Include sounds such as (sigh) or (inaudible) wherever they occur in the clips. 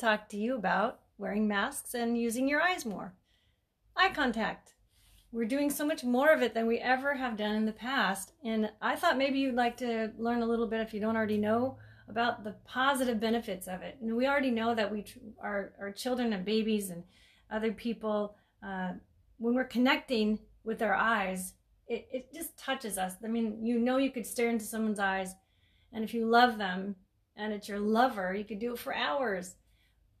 talk to you about wearing masks and using your eyes more. Eye contact. We're doing so much more of it than we ever have done in the past. And I thought maybe you'd like to learn a little bit, if you don't already know, about the positive benefits of it. And we already know that we, our, our children and babies and other people, uh, when we're connecting with our eyes, it, it just touches us. I mean, you know, you could stare into someone's eyes, and if you love them and it's your lover, you could do it for hours.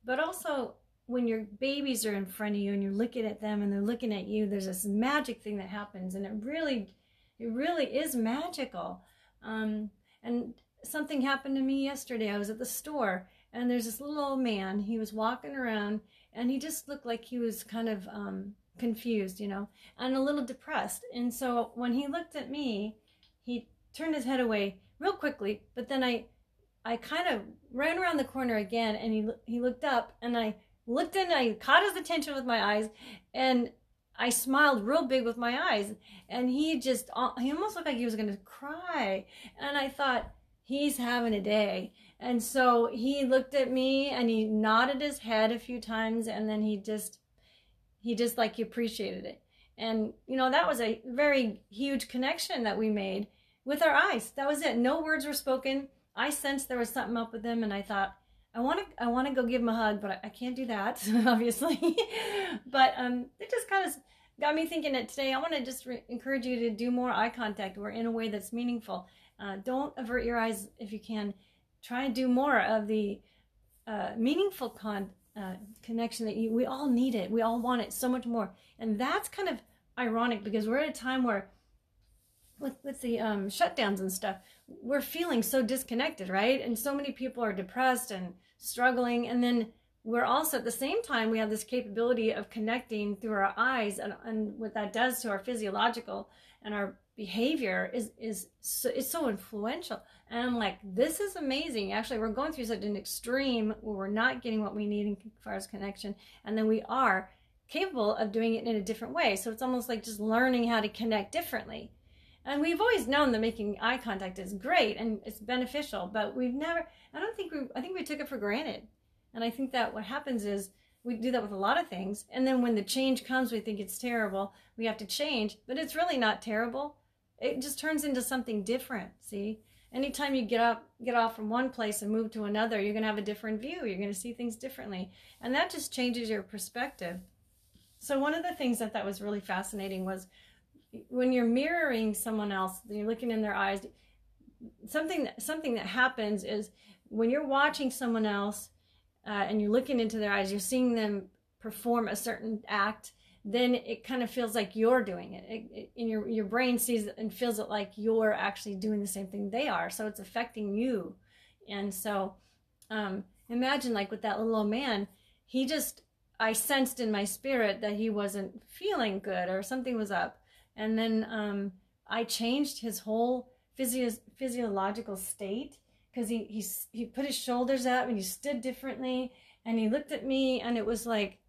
But also, when your babies are in front of you and you're looking at them and they're looking at you, there's this magic thing that happens, and it really, it really is magical. Um, and something happened to me yesterday. I was at the store, and there's this little old man. He was walking around, and he just looked like he was kind of um, confused, you know, and a little depressed. And so when he looked at me, he turned his head away real quickly, but then I I kind of ran around the corner again and he he looked up and I looked in I caught his attention with my eyes and I smiled real big with my eyes and he just uh, he almost looked like he was going to cry and I thought he's having a day. And so he looked at me and he nodded his head a few times and then he just he just like appreciated it. And you know that was a very huge connection that we made with our eyes. That was it. No words were spoken i sensed there was something up with him and i thought i want to i want to go give him a hug but i, I can't do that (laughs) obviously but um it just kind of got me thinking that today i want to just re- encourage you to do more eye contact or in a way that's meaningful uh, don't avert your eyes if you can try and do more of the uh, meaningful con- uh, connection that you, we all need it. We all want it so much more. And that's kind of ironic because we're at a time where with, with the um, shutdowns and stuff, we're feeling so disconnected, right? And so many people are depressed and struggling. And then we're also at the same time, we have this capability of connecting through our eyes and, and what that does to our physiological and our behavior is is so, it's so influential. And i'm like this is amazing. Actually we're going through such an extreme where we're not getting what we need in far as connection. And then we are capable of doing it in a different way. So it's almost like just learning how to connect differently and we've always known that making eye contact is great and it's beneficial but we've never i don't think we i think we took it for granted. And i think that what happens is we do that with a lot of things and then when the change comes we think it's terrible we have to change but it's really not terrible. It just turns into something different see? Anytime you get up get off from one place and move to another you're going to have a different view you're going to see things differently and that just changes your perspective. So one of the things that that was really fascinating was when you're mirroring someone else you're looking in their eyes something that, something that happens is when you're watching someone else uh, and you're looking into their eyes you're seeing them perform a certain act then it kind of feels like you're doing it. it, it and your your brain sees it and feels it like you're actually doing the same thing they are. So it's affecting you. And so um, imagine like with that little old man, he just I sensed in my spirit that he wasn't feeling good or something was up. And then um, I changed his whole physio- physiological state because he, he he put his shoulders up and he stood differently and he looked at me and it was like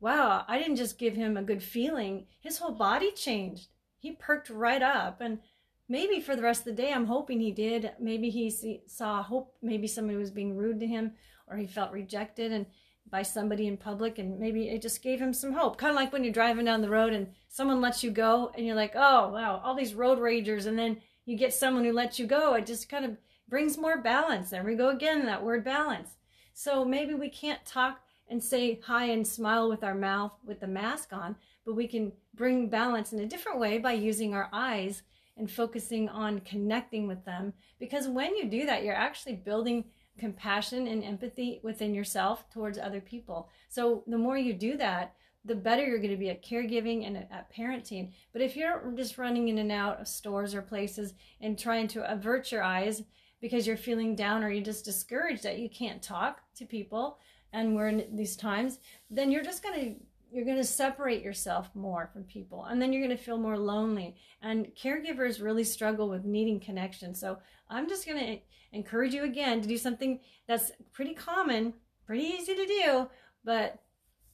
wow, I didn't just give him a good feeling. His whole body changed. He perked right up. And maybe for the rest of the day, I'm hoping he did. Maybe he see, saw hope. Maybe somebody was being rude to him or he felt rejected and by somebody in public. And maybe it just gave him some hope. Kind of like when you're driving down the road and someone lets you go and you're like, oh, wow, all these road ragers. And then you get someone who lets you go. It just kind of brings more balance. There we go again, that word balance. So maybe we can't talk and say hi and smile with our mouth with the mask on, but we can bring balance in a different way by using our eyes and focusing on connecting with them. Because when you do that, you're actually building compassion and empathy within yourself towards other people. So the more you do that, the better you're going to be at caregiving and at parenting. But if you're just running in and out of stores or places and trying to avert your eyes because you're feeling down or you're just discouraged that you can't talk to people, and we're in these times, then you're just going to you're going to separate yourself more from people and then you're going to feel more lonely and caregivers really struggle with needing connection so i'm just going to encourage you again to do something that's pretty common pretty easy to do but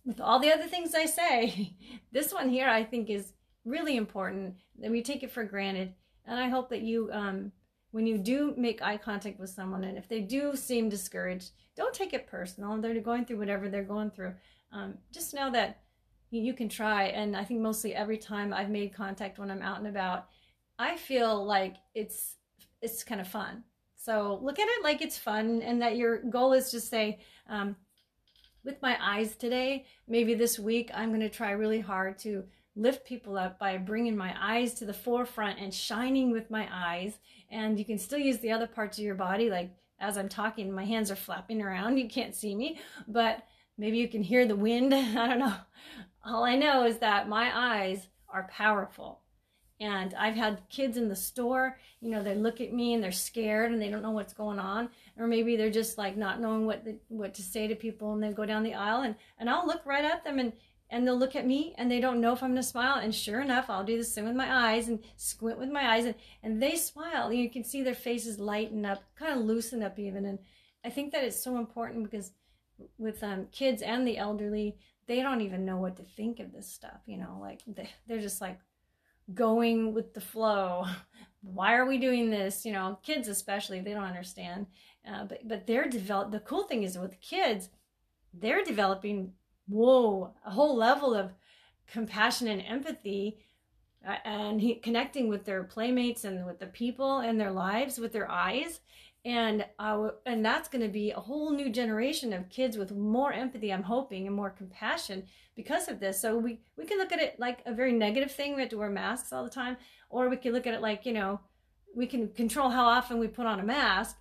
with all the other things i say (laughs) this one here i think is really important that we take it for granted and i hope that you um, when you do make eye contact with someone and if they do seem discouraged, don't take it personal. They're going through whatever they're going through. Um, just know that you can try. And I think mostly every time I've made contact when I'm out and about, I feel like it's it's kind of fun. So look at it like it's fun, and that your goal is to say, um, with my eyes today, maybe this week I'm going to try really hard to lift people up by bringing my eyes to the forefront and shining with my eyes. And you can still use the other parts of your body, like as I'm talking, my hands are flapping around. You can't see me, but maybe you can hear the wind. (laughs) I don't know. All I know is that my eyes are powerful. And I've had kids in the store, you know, they look at me and they're scared and they don't know what's going on. Or maybe they're just like not knowing what the, what to say to people and they go down the aisle and, and I'll look right at them and, and they'll look at me and they don't know if I'm to smile. And sure enough, I'll do the same with my eyes and squint with my eyes and, and they smile. You can see their faces lighten up, kind of loosen up even. And I think that it's so important because with um, kids and the elderly, they don't even know what to think of this stuff. You know, like they, they're just like, going with the flow. (laughs) Why are we doing this? You know, kids especially, they don't understand. Uh, but but they're develop. The cool thing is with kids, they're developing whoa a whole level of compassion and empathy, uh, and he, connecting with their playmates and with the people in their lives with their eyes and and that's going to be a whole new generation of kids with more empathy i'm hoping and more compassion because of this. So we we can look at it like a very negative thing. We have to wear masks all the time. Or we can look at it like you know we can control how often we put on a mask.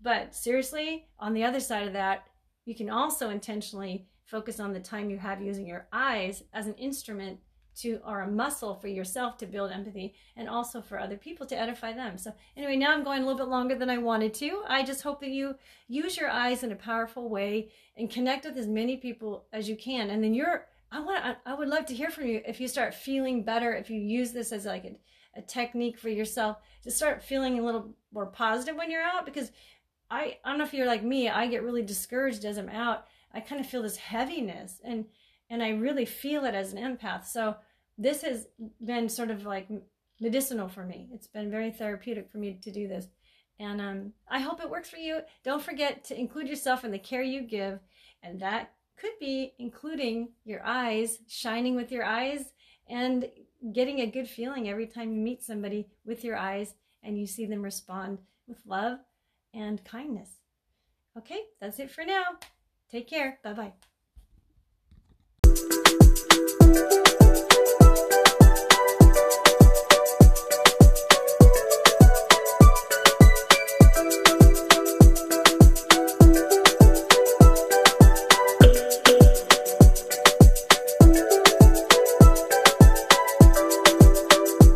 But seriously on the other side of that you can also intentionally focus on the time you have using your eyes as an instrument to or a muscle for yourself to build empathy and also for other people to edify them. So anyway, now I'm going a little bit longer than I wanted to. I just hope that you use your eyes in a powerful way and connect with as many people as you can. And then you're I want I would love to hear from you if you start feeling better, if you use this as like a, a technique for yourself to start feeling a little more positive when you're out because I, I don't know if you're like me, I get really discouraged as I'm out. I kind of feel this heaviness and and I really feel it as an empath. So this has been sort of like medicinal for me. It's been very therapeutic for me to do this. And um, I hope it works for you. Don't forget to include yourself in the care you give. And that could be including your eyes, shining with your eyes, and getting a good feeling every time you meet somebody with your eyes and you see them respond with love and kindness. Okay, that's it for now. Take care. Bye bye.